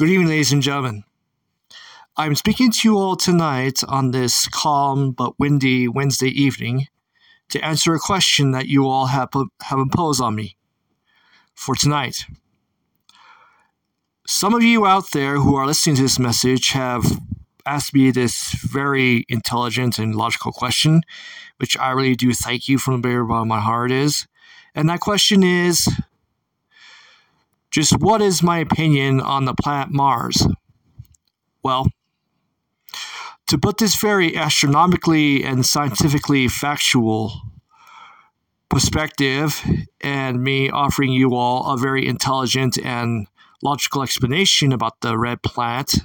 Good evening, ladies and gentlemen. I'm speaking to you all tonight on this calm but windy Wednesday evening to answer a question that you all have, have imposed on me for tonight. Some of you out there who are listening to this message have asked me this very intelligent and logical question, which I really do thank you from the very bottom of my heart is. And that question is just what is my opinion on the planet Mars? Well, to put this very astronomically and scientifically factual perspective, and me offering you all a very intelligent and logical explanation about the red planet,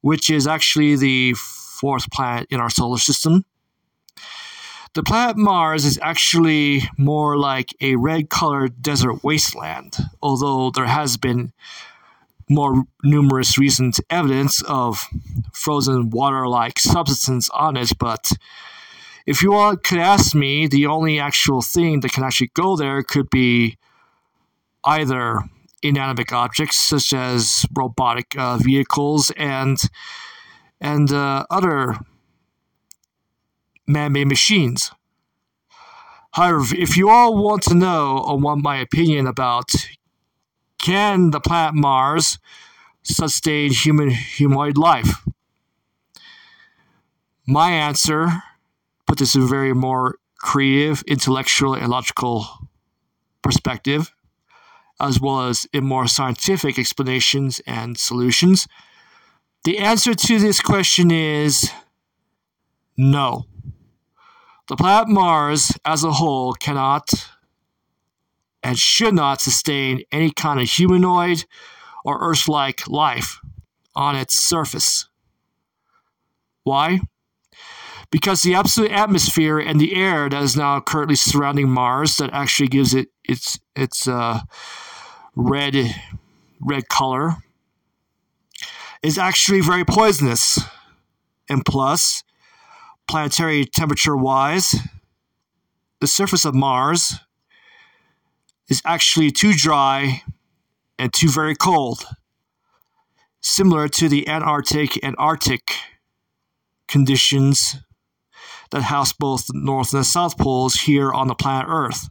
which is actually the fourth planet in our solar system. The planet Mars is actually more like a red colored desert wasteland, although there has been more numerous recent evidence of frozen water like substance on it. But if you all could ask me, the only actual thing that can actually go there could be either inanimate objects such as robotic uh, vehicles and and uh, other man-made machines. However, if you all want to know or want my opinion about can the planet Mars sustain human humanoid life, my answer, put this in very more creative, intellectual, and logical perspective, as well as in more scientific explanations and solutions? The answer to this question is no. The planet Mars as a whole cannot and should not sustain any kind of humanoid or Earth like life on its surface. Why? Because the absolute atmosphere and the air that is now currently surrounding Mars that actually gives it its its uh, red red color is actually very poisonous. And plus, planetary temperature wise, the surface of Mars is actually too dry and too very cold, similar to the Antarctic and Arctic conditions that house both the North and the South poles here on the planet Earth.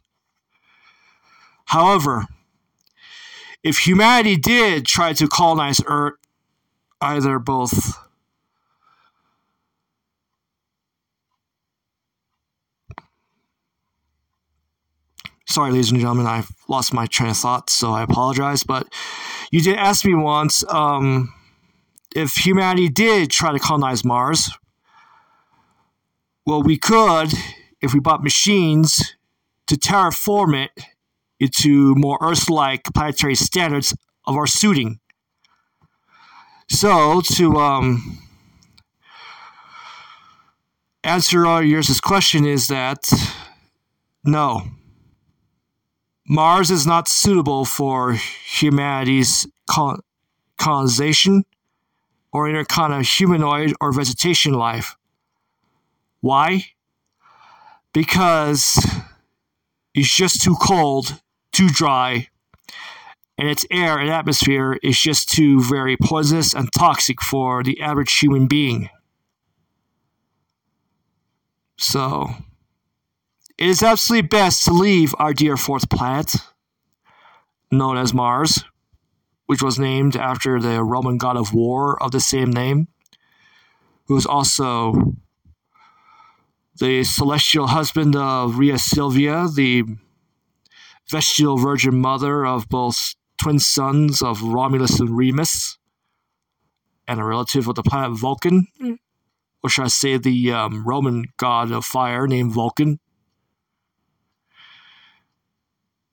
However, if humanity did try to colonize Earth, either both sorry, ladies and gentlemen, I've lost my train of thought, so I apologize. But you did ask me once um, if humanity did try to colonize Mars. Well, we could if we bought machines to terraform it into more Earth like planetary standards of our suiting. So, to um, answer all yours' question is that no, Mars is not suitable for humanity's colonization or any kind of humanoid or vegetation life. Why? Because it's just too cold, too dry, and its air and atmosphere is just too very poisonous and toxic for the average human being. So, it is absolutely best to leave our dear fourth planet, known as Mars, which was named after the Roman god of war of the same name, who was also the celestial husband of Rhea Silvia, the vestal virgin mother of both twin sons of Romulus and Remus, and a relative of the planet Vulcan, or should I say the um, Roman god of fire named Vulcan.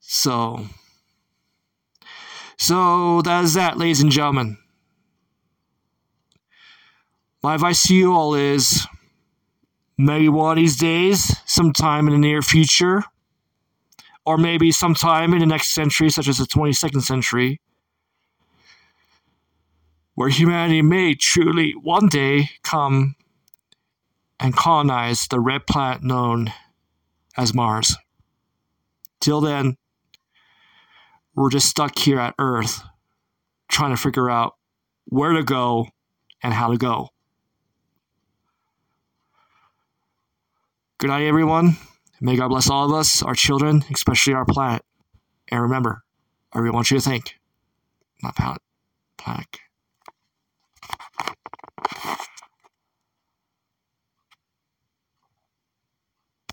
So, so that is that, ladies and gentlemen. My advice to you all is maybe one of these days, sometime in the near future, or maybe sometime in the next century, such as the 22nd century, where humanity may truly one day come and colonize the red planet known as Mars. Till then, we're just stuck here at Earth trying to figure out where to go and how to go. Good night, everyone. May God bless all of us, our children, especially our planet. And remember, I really want you to think, not pound.